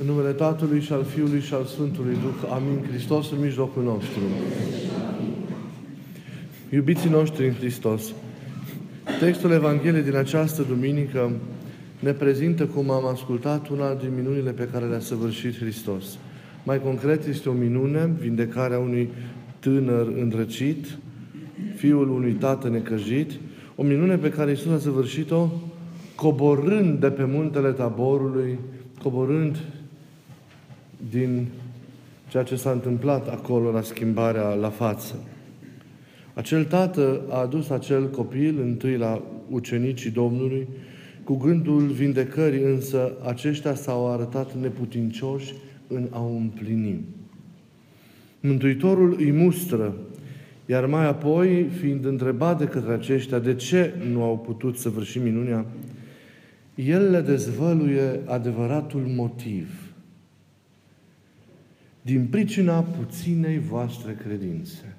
În numele Tatălui și al Fiului și al Sfântului Duh. Amin. Hristos în mijlocul nostru. Iubiții noștri în Hristos, textul Evangheliei din această duminică ne prezintă, cum am ascultat, una din minunile pe care le-a săvârșit Hristos. Mai concret, este o minune, vindecarea unui tânăr îndrăcit, fiul unui tată necăjit, o minune pe care Iisus a săvârșit-o coborând de pe muntele taborului, coborând din ceea ce s-a întâmplat acolo la schimbarea la față. Acel tată a adus acel copil întâi la ucenicii Domnului, cu gândul vindecării, însă aceștia s-au arătat neputincioși în a împlini. Mântuitorul îi mustră, iar mai apoi, fiind întrebat de către aceștia de ce nu au putut să vârși minunea, el le dezvăluie adevăratul motiv – din pricina puținei voastre credințe.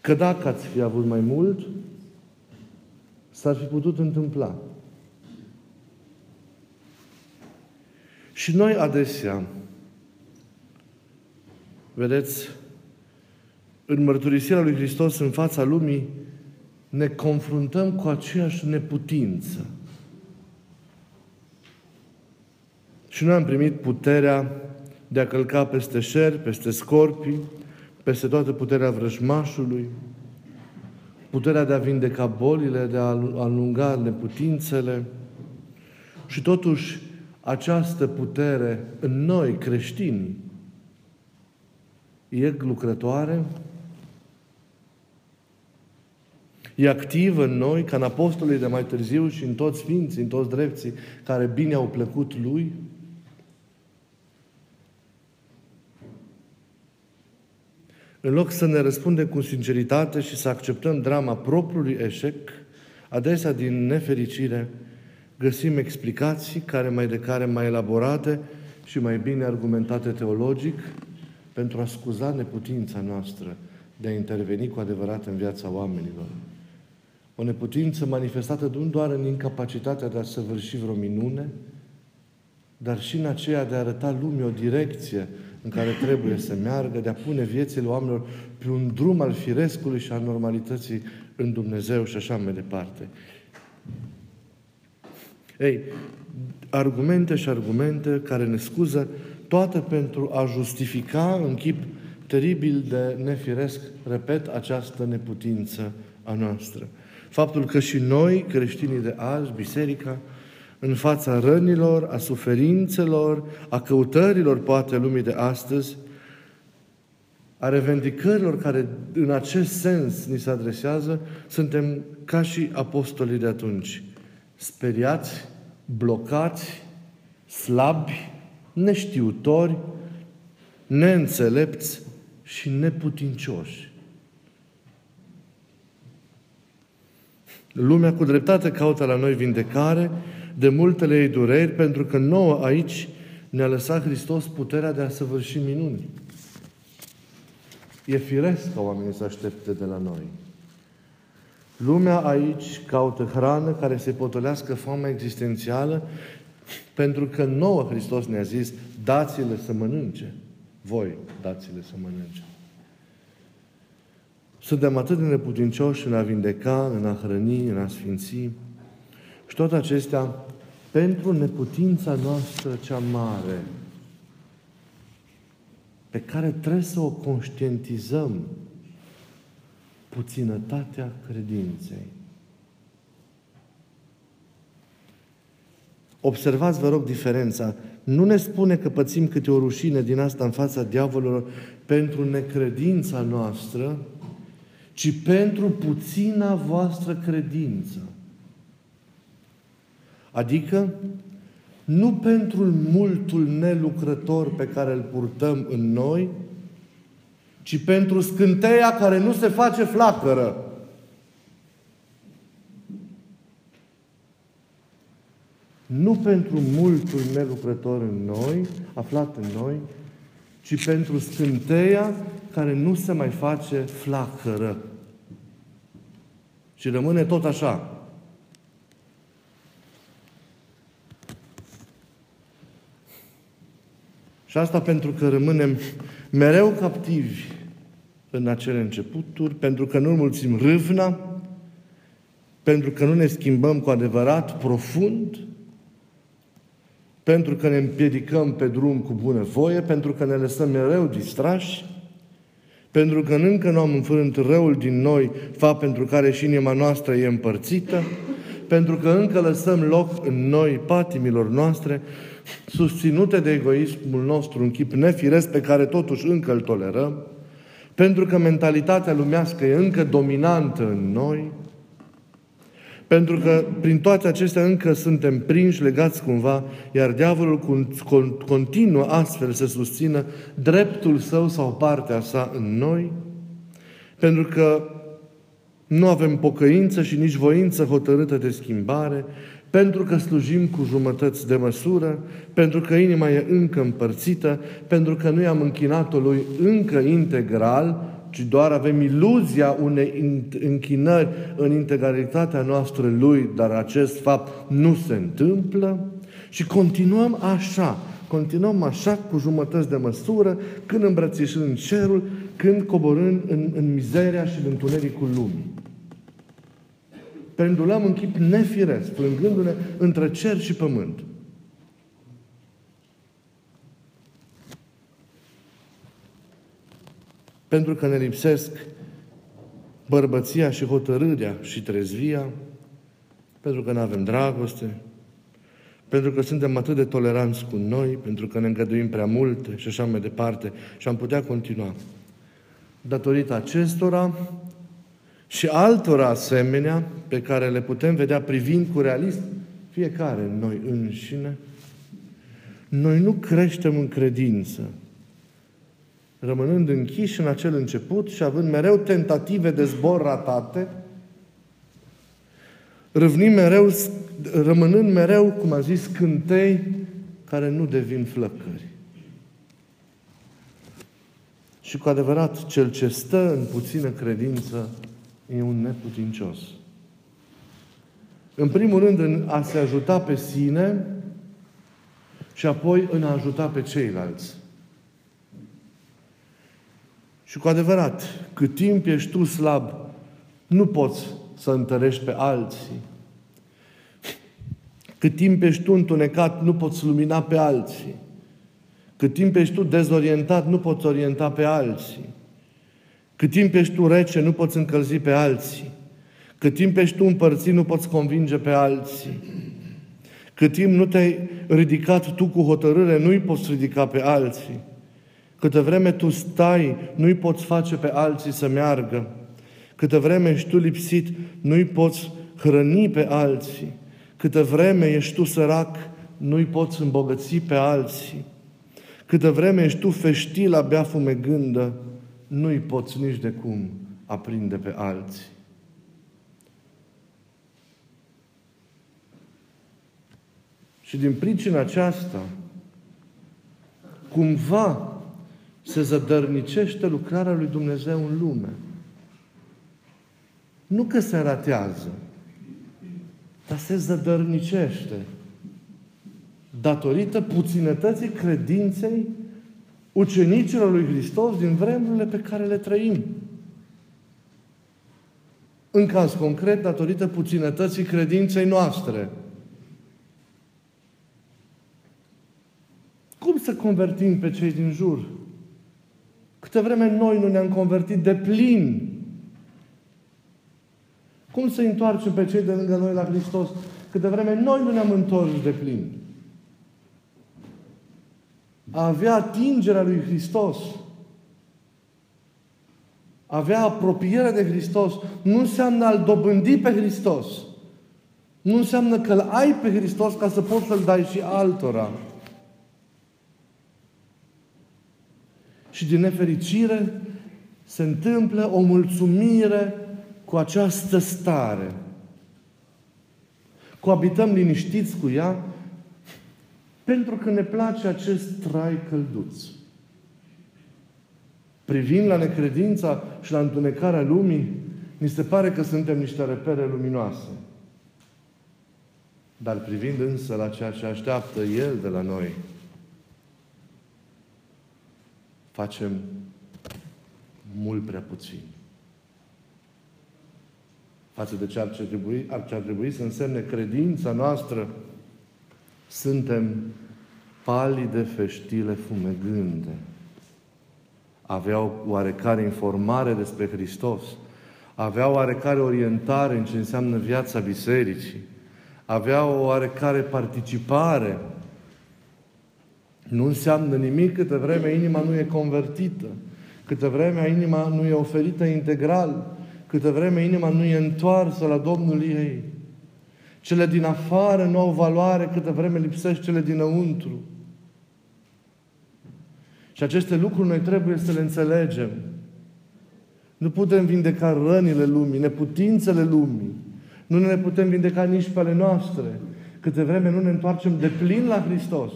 Că dacă ați fi avut mai mult, s-ar fi putut întâmpla. Și noi adesea, vedeți, în mărturisirea lui Hristos în fața lumii, ne confruntăm cu aceeași neputință. Și noi am primit puterea de a călca peste șer, peste scorpii, peste toată puterea vrăjmașului, puterea de a vindeca bolile, de a alunga neputințele. Și totuși, această putere în noi, creștini, e lucrătoare, e activă în noi, ca în apostolii de mai târziu și în toți sfinții, în toți drepții care bine au plăcut Lui, În loc să ne răspundem cu sinceritate și să acceptăm drama propriului eșec, adesea din nefericire găsim explicații care mai de care mai elaborate și mai bine argumentate teologic pentru a scuza neputința noastră de a interveni cu adevărat în viața oamenilor. O neputință manifestată nu doar în incapacitatea de a săvârși vreo minune, dar și în aceea de a arăta lumii o direcție în care trebuie să meargă, de a pune viețile oamenilor pe un drum al firescului și al normalității în Dumnezeu și așa mai departe. Ei, argumente și argumente care ne scuză toate pentru a justifica în chip teribil de nefiresc, repet, această neputință a noastră. Faptul că și noi, creștinii de azi, biserica, în fața rănilor, a suferințelor, a căutărilor, poate, lumii de astăzi, a revendicărilor care în acest sens ni se adresează, suntem ca și apostolii de atunci, speriați, blocați, slabi, neștiutori, neînțelepți și neputincioși. Lumea cu dreptate caută la noi vindecare de multele ei dureri, pentru că nouă aici ne-a lăsat Hristos puterea de a săvârși minuni. E firesc ca oamenii să aștepte de la noi. Lumea aici caută hrană care să potolească foamea existențială, pentru că nouă Hristos ne-a zis, dați-le să mănânce. Voi dați-le să mănânce. Suntem atât de neputincioși în a vindeca, în a hrăni, în a sfinți, și toate acestea pentru neputința noastră cea mare, pe care trebuie să o conștientizăm, puținătatea credinței. Observați, vă rog, diferența. Nu ne spune că pățim câte o rușine din asta în fața diavolilor pentru necredința noastră, ci pentru puțina voastră credință. Adică, nu pentru multul nelucrător pe care îl purtăm în noi, ci pentru scânteia care nu se face flacără. Nu pentru multul nelucrător în noi, aflat în noi, ci pentru scânteia care nu se mai face flacără. Și rămâne tot așa. Și asta pentru că rămânem mereu captivi în acele începuturi, pentru că nu înmulțim râvna, pentru că nu ne schimbăm cu adevărat profund, pentru că ne împiedicăm pe drum cu bună voie, pentru că ne lăsăm mereu distrași, pentru că încă nu am înfrânt răul din noi, fapt pentru care și inima noastră e împărțită, pentru că încă lăsăm loc în noi patimilor noastre, susținute de egoismul nostru în chip nefiresc pe care totuși încă îl tolerăm, pentru că mentalitatea lumească e încă dominantă în noi, pentru că prin toate acestea încă suntem prinși, legați cumva, iar diavolul continuă astfel să susțină dreptul său sau partea sa în noi, pentru că nu avem pocăință și nici voință hotărâtă de schimbare, pentru că slujim cu jumătăți de măsură, pentru că inima e încă împărțită, pentru că nu i-am închinat-o lui încă integral, ci doar avem iluzia unei închinări în integralitatea noastră lui, dar acest fapt nu se întâmplă. Și continuăm așa, continuăm așa cu jumătăți de măsură, când îmbrățișând cerul, când coborând în, în mizeria și în întunericul lumii. Pendulăm în chip nefiresc, plângându-ne între cer și pământ. pentru că ne lipsesc bărbăția și hotărârea și trezvia, pentru că nu avem dragoste, pentru că suntem atât de toleranți cu noi, pentru că ne îngăduim prea multe și așa mai departe și am putea continua. Datorită acestora și altora asemenea pe care le putem vedea privind cu realism fiecare în noi înșine, noi nu creștem în credință, rămânând închiși în acel început și având mereu tentative de zbor ratate, râvnim mereu, rămânând mereu, cum a zis, cântei care nu devin flăcări. Și cu adevărat, cel ce stă în puțină credință e un neputincios. În primul rând, în a se ajuta pe sine și apoi în a ajuta pe ceilalți. Și cu adevărat, cât timp ești tu slab, nu poți să întărești pe alții. Cât timp ești tu întunecat, nu poți lumina pe alții. Cât timp ești tu dezorientat, nu poți orienta pe alții. Cât timp ești tu rece, nu poți încălzi pe alții. Cât timp ești tu împărțit, nu poți convinge pe alții. Cât timp nu te-ai ridicat tu cu hotărâre, nu-i poți ridica pe alții. Câtă vreme tu stai, nu-i poți face pe alții să meargă. Câtă vreme ești tu lipsit, nu-i poți hrăni pe alții. Câtă vreme ești tu sărac, nu-i poți îmbogăți pe alții. Câtă vreme ești tu fești la bea fumegândă, nu-i poți nici de cum aprinde pe alții. Și din pricina aceasta, cumva se zădărnicește lucrarea lui Dumnezeu în lume. Nu că se ratează, dar se zădărnicește datorită puținătății credinței ucenicilor lui Hristos din vremurile pe care le trăim. În caz concret, datorită puținătății credinței noastre. Cum să convertim pe cei din jur? Câte vreme noi nu ne-am convertit de plin, cum să întoarcem pe cei de lângă noi la Hristos? Câte vreme noi nu ne-am întors de plin. A avea atingerea lui Hristos, a avea apropierea de Hristos, nu înseamnă a-L dobândi pe Hristos. Nu înseamnă că îl ai pe Hristos ca să poți să-L dai și altora. Și din nefericire se întâmplă o mulțumire cu această stare. Coabităm liniștiți cu ea pentru că ne place acest trai călduț. Privind la necredința și la întunecarea lumii, ni se pare că suntem niște repere luminoase. Dar privind însă la ceea ce așteaptă El de la noi, facem mult prea puțin. Față de ce ar trebui, ar, ce ar trebui să însemne credința noastră, suntem palide feștile fumegânde. Aveau oarecare informare despre Hristos, aveau oarecare orientare în ce înseamnă viața bisericii, aveau o oarecare participare. Nu înseamnă nimic câtă vreme inima nu e convertită, câtă vreme inima nu e oferită integral, câtă vreme inima nu e întoarsă la Domnul ei. Cele din afară nu au valoare câtă vreme lipsește cele dinăuntru. Și aceste lucruri noi trebuie să le înțelegem. Nu putem vindeca rănile lumii, neputințele lumii. Nu ne putem vindeca nici pe ale noastre. Câte vreme nu ne întoarcem de plin la Hristos.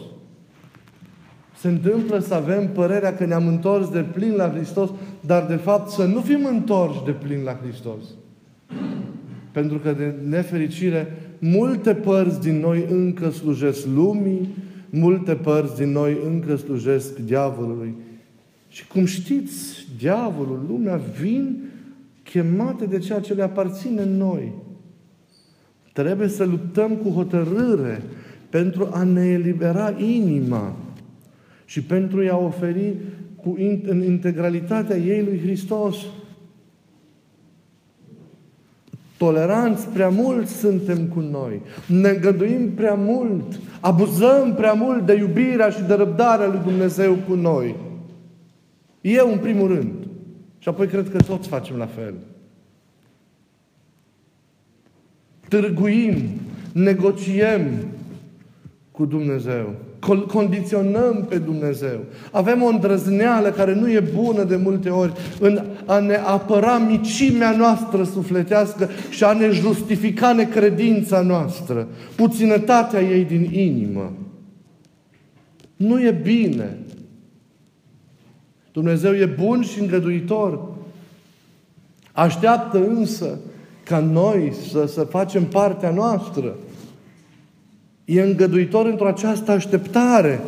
Se întâmplă să avem părerea că ne-am întors de plin la Hristos, dar de fapt să nu fim întorși de plin la Hristos. Pentru că de nefericire, multe părți din noi încă slujesc lumii, multe părți din noi încă slujesc diavolului. Și cum știți, diavolul, lumea vin chemate de ceea ce le aparține noi. Trebuie să luptăm cu hotărâre pentru a ne elibera inima și pentru a oferi cu în integralitatea ei lui Hristos. Toleranți prea mult suntem cu noi. Ne îngăduim prea mult. Abuzăm prea mult de iubirea și de răbdarea lui Dumnezeu cu noi. Eu, în primul rând. Și apoi cred că toți facem la fel. Târguim, negociem cu Dumnezeu. Condiționăm pe Dumnezeu. Avem o îndrăzneală care nu e bună de multe ori în a ne apăra micimea noastră sufletească și a ne justifica necredința noastră, puținătatea ei din inimă. Nu e bine. Dumnezeu e bun și îngăduitor. Așteaptă însă ca noi să, să facem partea noastră. E îngăduitor într-o această așteptare.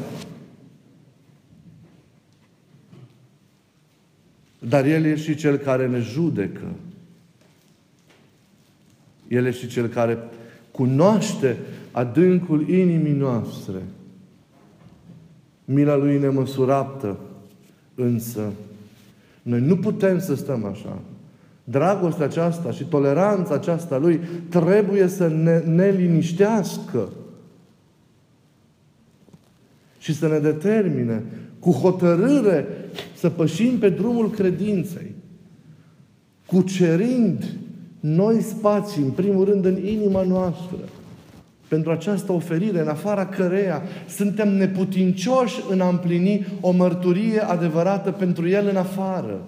Dar El e și Cel care ne judecă. El e și Cel care cunoaște adâncul inimii noastre. Mila Lui nemăsurată, însă, noi nu putem să stăm așa. Dragostea aceasta și toleranța aceasta Lui trebuie să ne, ne liniștească și să ne determine cu hotărâre să pășim pe drumul credinței, cucerind noi spații, în primul rând în inima noastră, pentru această oferire, în afara căreia suntem neputincioși în a împlini o mărturie adevărată pentru El în afară.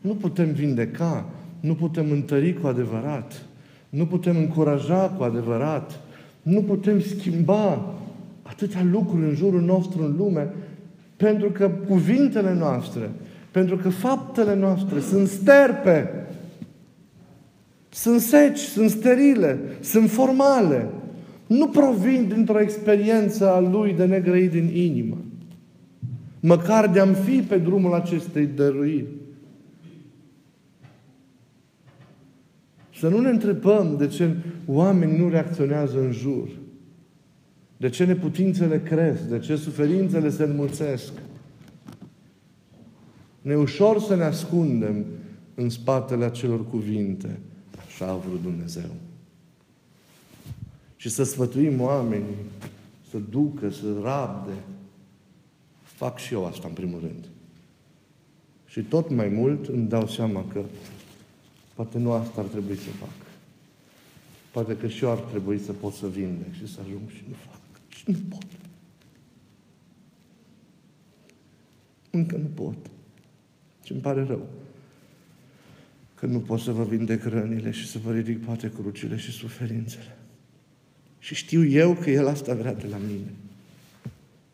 Nu putem vindeca, nu putem întări cu adevărat, nu putem încuraja cu adevărat, nu putem schimba atâtea lucruri în jurul nostru în lume, pentru că cuvintele noastre, pentru că faptele noastre sunt sterpe, sunt seci, sunt sterile, sunt formale. Nu provin dintr-o experiență a lui de negrăit din inimă. Măcar de-am fi pe drumul acestei dăruiri. Să nu ne întrebăm de ce oamenii nu reacționează în jur. De ce neputințele cresc? De ce suferințele se înmulțesc? Ne ușor să ne ascundem în spatele acelor cuvinte. Așa a vrut Dumnezeu. Și să sfătuim oamenii să ducă, să rabde. Fac și eu asta în primul rând. Și tot mai mult îmi dau seama că Poate nu asta ar trebui să fac. Poate că și eu ar trebui să pot să vindec și să ajung și nu fac. Și nu pot. Încă nu pot. Și îmi pare rău că nu pot să vă vindec rănile și să vă ridic poate crucile și suferințele. Și știu eu că El asta vrea de la mine.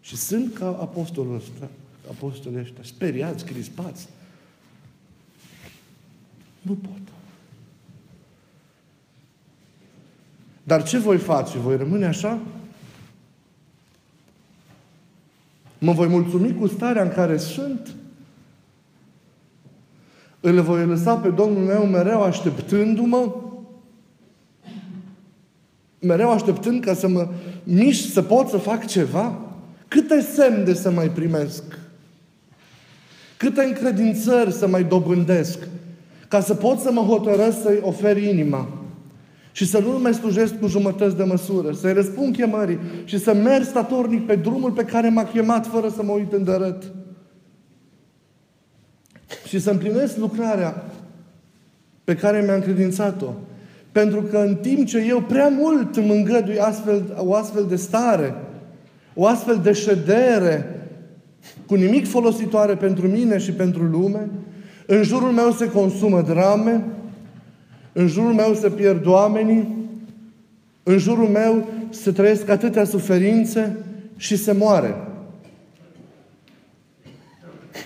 Și sunt ca apostolul ăsta, apostolii ăștia, speriați, crispați, nu pot. Dar ce voi face? Voi rămâne așa? Mă voi mulțumi cu starea în care sunt? Îl voi lăsa pe Domnul meu mereu așteptându-mă? Mereu așteptând ca să mă mișc, să pot să fac ceva? Câte semn de să mai primesc? Câte încredințări să mai dobândesc? Ca să pot să mă hotărăsc să-i ofer inima. Și să nu mai slujesc cu jumătăți de măsură, să-i răspund chemării și să merg statornic pe drumul pe care m-a chemat fără să mă uit în dărât. Și să împlinesc lucrarea pe care mi-a încredințat-o. Pentru că în timp ce eu prea mult îmi îngădui astfel, o astfel de stare, o astfel de ședere, cu nimic folositoare pentru mine și pentru lume, în jurul meu se consumă drame, în jurul meu se pierd oamenii, în jurul meu se trăiesc atâtea suferințe și se moare.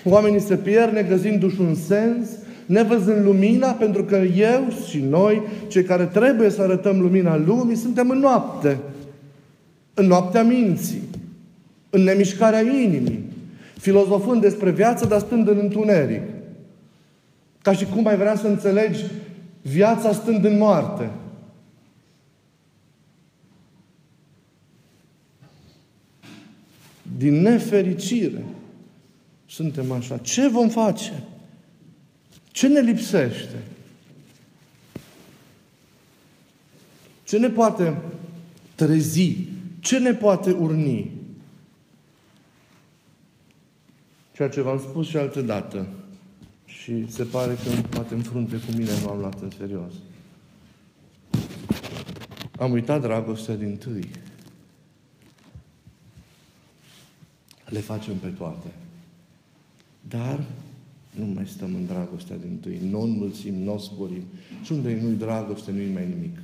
Oamenii se pierd negăzindu-și un sens, nevăzând lumina, pentru că eu și noi, cei care trebuie să arătăm lumina lumii, suntem în noapte. În noaptea minții. În nemișcarea inimii. Filozofând despre viață, dar stând în întuneric. Ca și cum ai vrea să înțelegi viața stând în moarte. Din nefericire suntem așa. Ce vom face? Ce ne lipsește? Ce ne poate trezi? Ce ne poate urni? Ceea ce v-am spus și altă dată. Și se pare că poate în frunte cu mine nu am luat în serios. Am uitat dragostea din tâi. Le facem pe toate. Dar nu mai stăm în dragostea din tâi. Nu înmulțim, nu sporim. Și unde nu-i dragoste, nu-i mai nimic.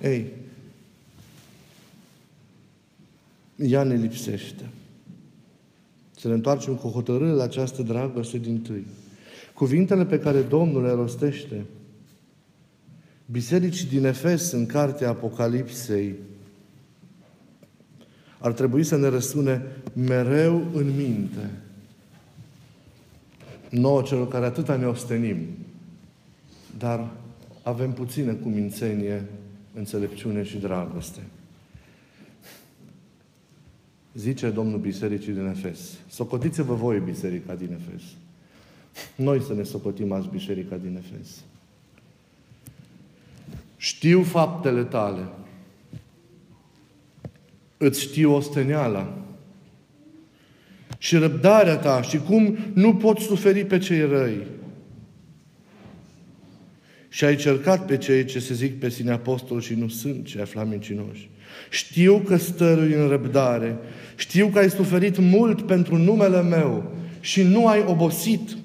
Ei, ea ne lipsește. Să ne întoarcem cu hotărâre la această dragoste din tâi. Cuvintele pe care Domnul le rostește bisericii din Efes în cartea Apocalipsei ar trebui să ne răsune mereu în minte. Nouă celor care atâta ne ostenim, dar avem puțină cumințenie, înțelepciune și dragoste. Zice Domnul Bisericii din Efes. Socotiți-vă voi Biserica din Efes. Noi să ne socotim azi Biserica din Efes. Știu faptele tale. Îți știu osteneala. Și răbdarea ta și cum nu poți suferi pe cei răi. Și ai cercat pe cei ce se zic pe sine apostol și nu sunt, ce afla mincinoși. Știu că stărui în răbdare. Știu că ai suferit mult pentru numele meu și nu ai obosit.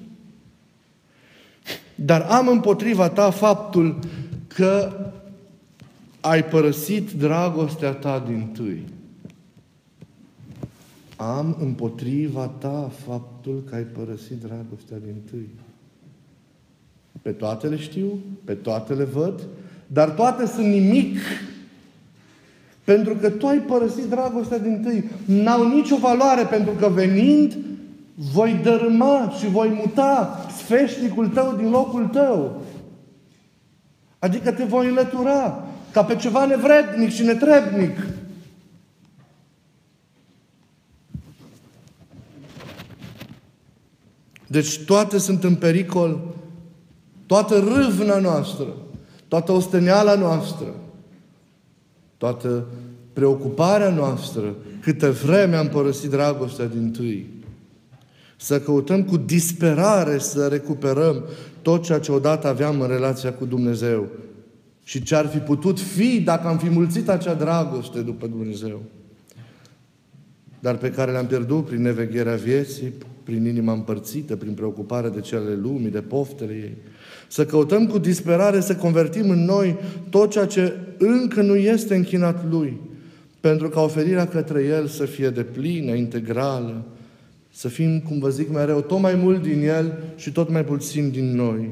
Dar am împotriva ta faptul că ai părăsit dragostea ta din tâi. Am împotriva ta faptul că ai părăsit dragostea din tâi. Pe toate le știu, pe toate le văd, dar toate sunt nimic pentru că tu ai părăsit dragostea din tâi. N-au nicio valoare pentru că venind voi dărâma și voi muta sfeșnicul tău din locul tău. Adică te voi înlătura ca pe ceva nevrednic și netrebnic. Deci toate sunt în pericol, toată râvna noastră, toată osteneala noastră, toată preocuparea noastră, câtă vreme am părăsit dragostea din tâi. Să căutăm cu disperare să recuperăm tot ceea ce odată aveam în relația cu Dumnezeu. Și ce ar fi putut fi dacă am fi mulțit acea dragoste după Dumnezeu. Dar pe care le-am pierdut prin nevegherea vieții, prin inima împărțită, prin preocuparea de cele lumii, de poftele ei. Să căutăm cu disperare să convertim în noi tot ceea ce încă nu este închinat Lui, pentru ca oferirea către El să fie de plină, integrală, să fim, cum vă zic mereu, tot mai mult din El și tot mai puțin din noi.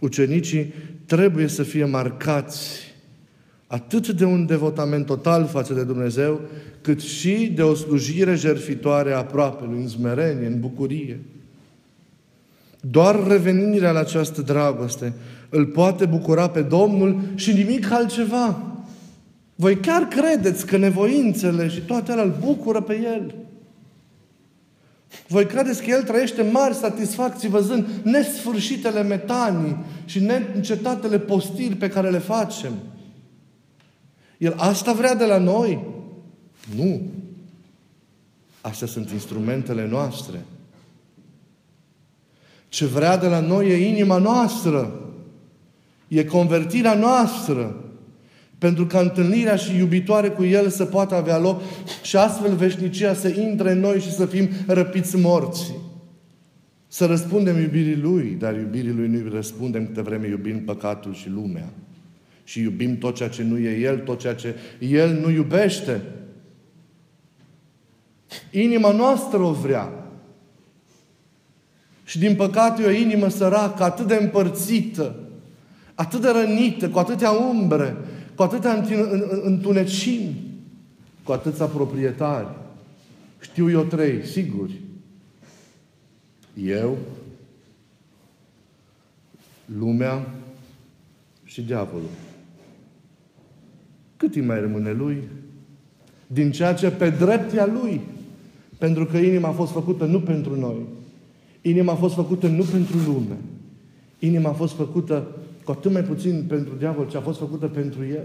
Ucenicii trebuie să fie marcați atât de un devotament total față de Dumnezeu, cât și de o slujire jertfitoare aproape, în smerenie, în bucurie. Doar revenirea la această dragoste îl poate bucura pe Domnul și nimic altceva. Voi chiar credeți că nevoințele și toate alea îl bucură pe El? Voi credeți că El trăiește mari satisfacții văzând nesfârșitele metanii și neîncetatele postiri pe care le facem? El asta vrea de la noi? Nu. Astea sunt instrumentele noastre. Ce vrea de la noi e inima noastră. E convertirea noastră. Pentru ca întâlnirea și iubitoare cu El să poată avea loc și astfel veșnicia să intre în noi și să fim răpiți morți. Să răspundem iubirii Lui, dar iubirii Lui nu răspundem câte vreme iubim păcatul și lumea. Și iubim tot ceea ce nu e El, tot ceea ce El nu iubește. Inima noastră o vrea. Și din păcate e o inimă săracă, atât de împărțită, atât de rănită, cu atâtea umbre, cu atâtea întunecimi, cu atâția proprietari. Știu eu trei, sigur. Eu, lumea și diavolul. Cât îi mai rămâne lui? Din ceea ce pe drept lui. Pentru că inima a fost făcută nu pentru noi. Inima a fost făcută nu pentru lume. Inima a fost făcută cu atât mai puțin pentru diavol, ce a fost făcută pentru el.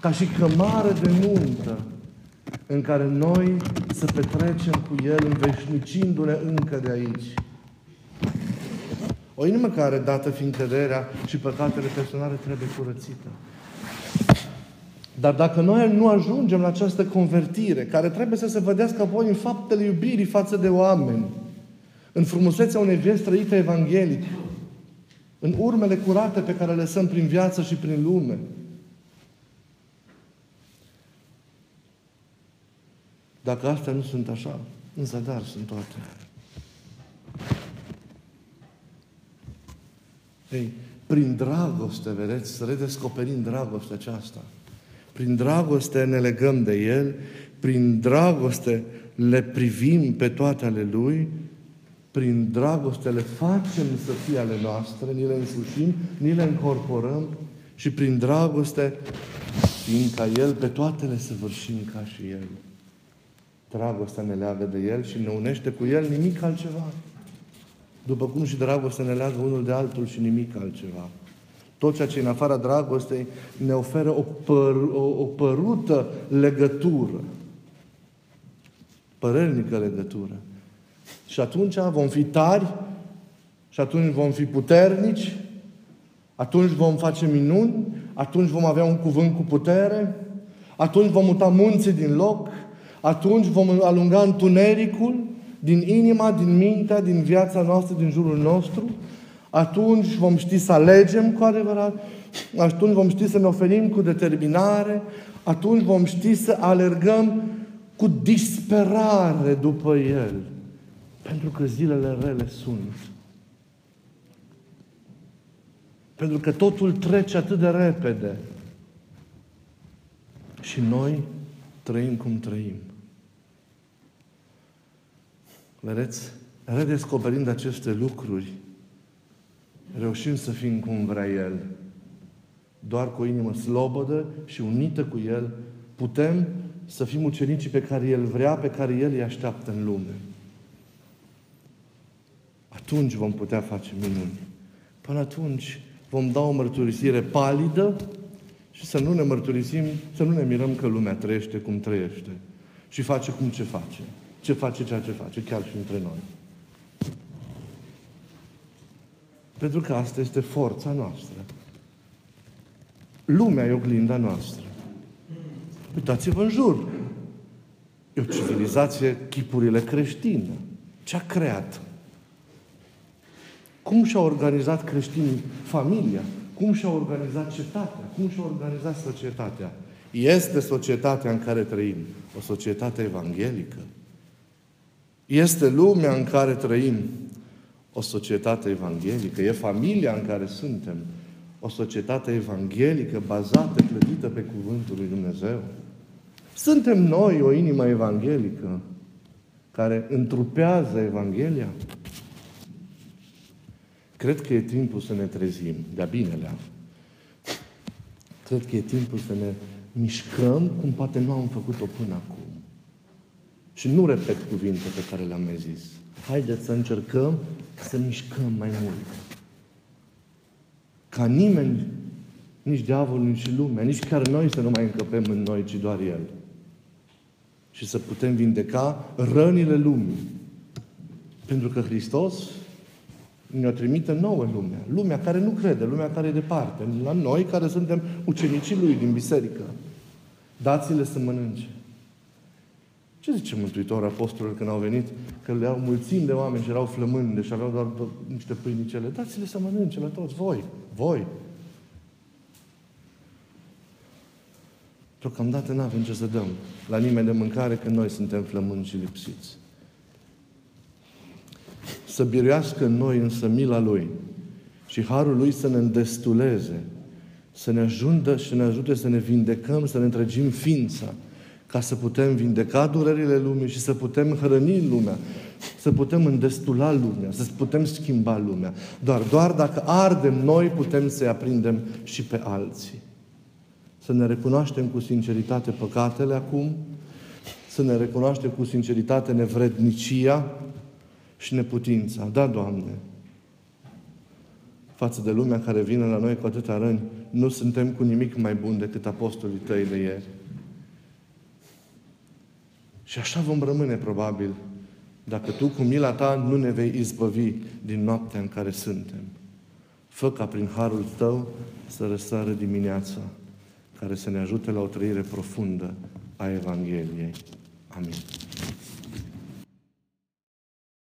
Ca și cămare de nuntă în care noi să petrecem cu El înveșnicindu-ne încă de aici. O inimă care, dată fiind căderea și păcatele personale, trebuie curățită. Dar dacă noi nu ajungem la această convertire, care trebuie să se vedească apoi în faptele iubirii față de oameni, în frumusețea unei vieți trăite evanghelic, în urmele curate pe care le lăsăm prin viață și prin lume. Dacă astea nu sunt așa, în zadar sunt toate. Ei, prin dragoste, vedeți, să redescoperim dragostea aceasta. Prin dragoste ne legăm de El, prin dragoste le privim pe toate ale Lui prin dragoste le facem să fie ale noastre, ni le însușim, ni le încorporăm și prin dragoste, fiind ca El, pe toate le săvârșim ca și El. Dragostea ne leagă de El și ne unește cu El nimic altceva. După cum și dragostea ne leagă unul de altul și nimic altceva. Tot ceea ce în afara dragostei ne oferă o, păr, o, o părută legătură. Părernică legătură. Și atunci vom fi tari, și atunci vom fi puternici, atunci vom face minuni, atunci vom avea un cuvânt cu putere, atunci vom muta munții din loc, atunci vom alunga întunericul din inima, din mintea, din viața noastră, din jurul nostru, atunci vom ști să alegem cu adevărat, atunci vom ști să ne oferim cu determinare, atunci vom ști să alergăm cu disperare după El. Pentru că zilele rele sunt. Pentru că totul trece atât de repede. Și noi trăim cum trăim. Vedeți? Redescoperind aceste lucruri, reușim să fim cum vrea El. Doar cu o inimă slobodă și unită cu El, putem să fim ucenicii pe care El vrea, pe care El îi așteaptă în lume. Atunci vom putea face minuni. Până atunci vom da o mărturisire palidă și să nu ne mărturisim, să nu ne mirăm că lumea trăiește cum trăiește și face cum ce face. Ce face ceea ce face, chiar și între noi. Pentru că asta este forța noastră. Lumea e oglinda noastră. Uitați-vă în jur. E o civilizație, chipurile creștine. Ce a creat? Cum și-au organizat creștinii familia? Cum și-au organizat cetatea? Cum și-au organizat societatea? Este societatea în care trăim o societate evanghelică. Este lumea în care trăim o societate evanghelică. E familia în care suntem o societate evanghelică bazată, clădită pe Cuvântul lui Dumnezeu? Suntem noi o inimă evanghelică care întrupează Evanghelia? Cred că e timpul să ne trezim, de-a binelea. Cred că e timpul să ne mișcăm cum poate nu am făcut-o până acum. Și nu repet cuvinte pe care le-am mai zis. Haideți să încercăm să mișcăm mai mult. Ca nimeni, nici diavolul, nici lumea, nici chiar noi să nu mai încăpem în noi, ci doar El. Și să putem vindeca rănile lumii. Pentru că Hristos ne-o trimite nouă lumea. Lumea care nu crede, lumea care e departe. La noi care suntem ucenicii Lui din biserică. Dați-le să mănânce. Ce zice Mântuitor apostolul când au venit? Că le au mulțimi de oameni și erau flămânde și aveau doar niște pâinicele. Dați-le să mănânce la toți, voi, voi. Deocamdată nu avem ce să dăm la nimeni de mâncare când noi suntem flămânzi și lipsiți. Să biruiască în noi însă mila Lui și harul Lui să ne îndestuleze, să ne ajungă și ne ajute să ne vindecăm, să ne întregim ființa, ca să putem vindeca durerile lumii și să putem hrăni lumea, să putem îndestula lumea, să putem schimba lumea. Doar, doar dacă ardem noi, putem să-i aprindem și pe alții. Să ne recunoaștem cu sinceritate păcatele acum, să ne recunoaștem cu sinceritate nevrednicia și neputința. Da, Doamne, față de lumea care vine la noi cu atâta răni, nu suntem cu nimic mai bun decât apostolii tăi de ieri. Și așa vom rămâne probabil dacă Tu cu mila Ta nu ne vei izbăvi din noaptea în care suntem. Fă ca prin harul Tău să răsară dimineața care să ne ajute la o trăire profundă a Evangheliei. Amin.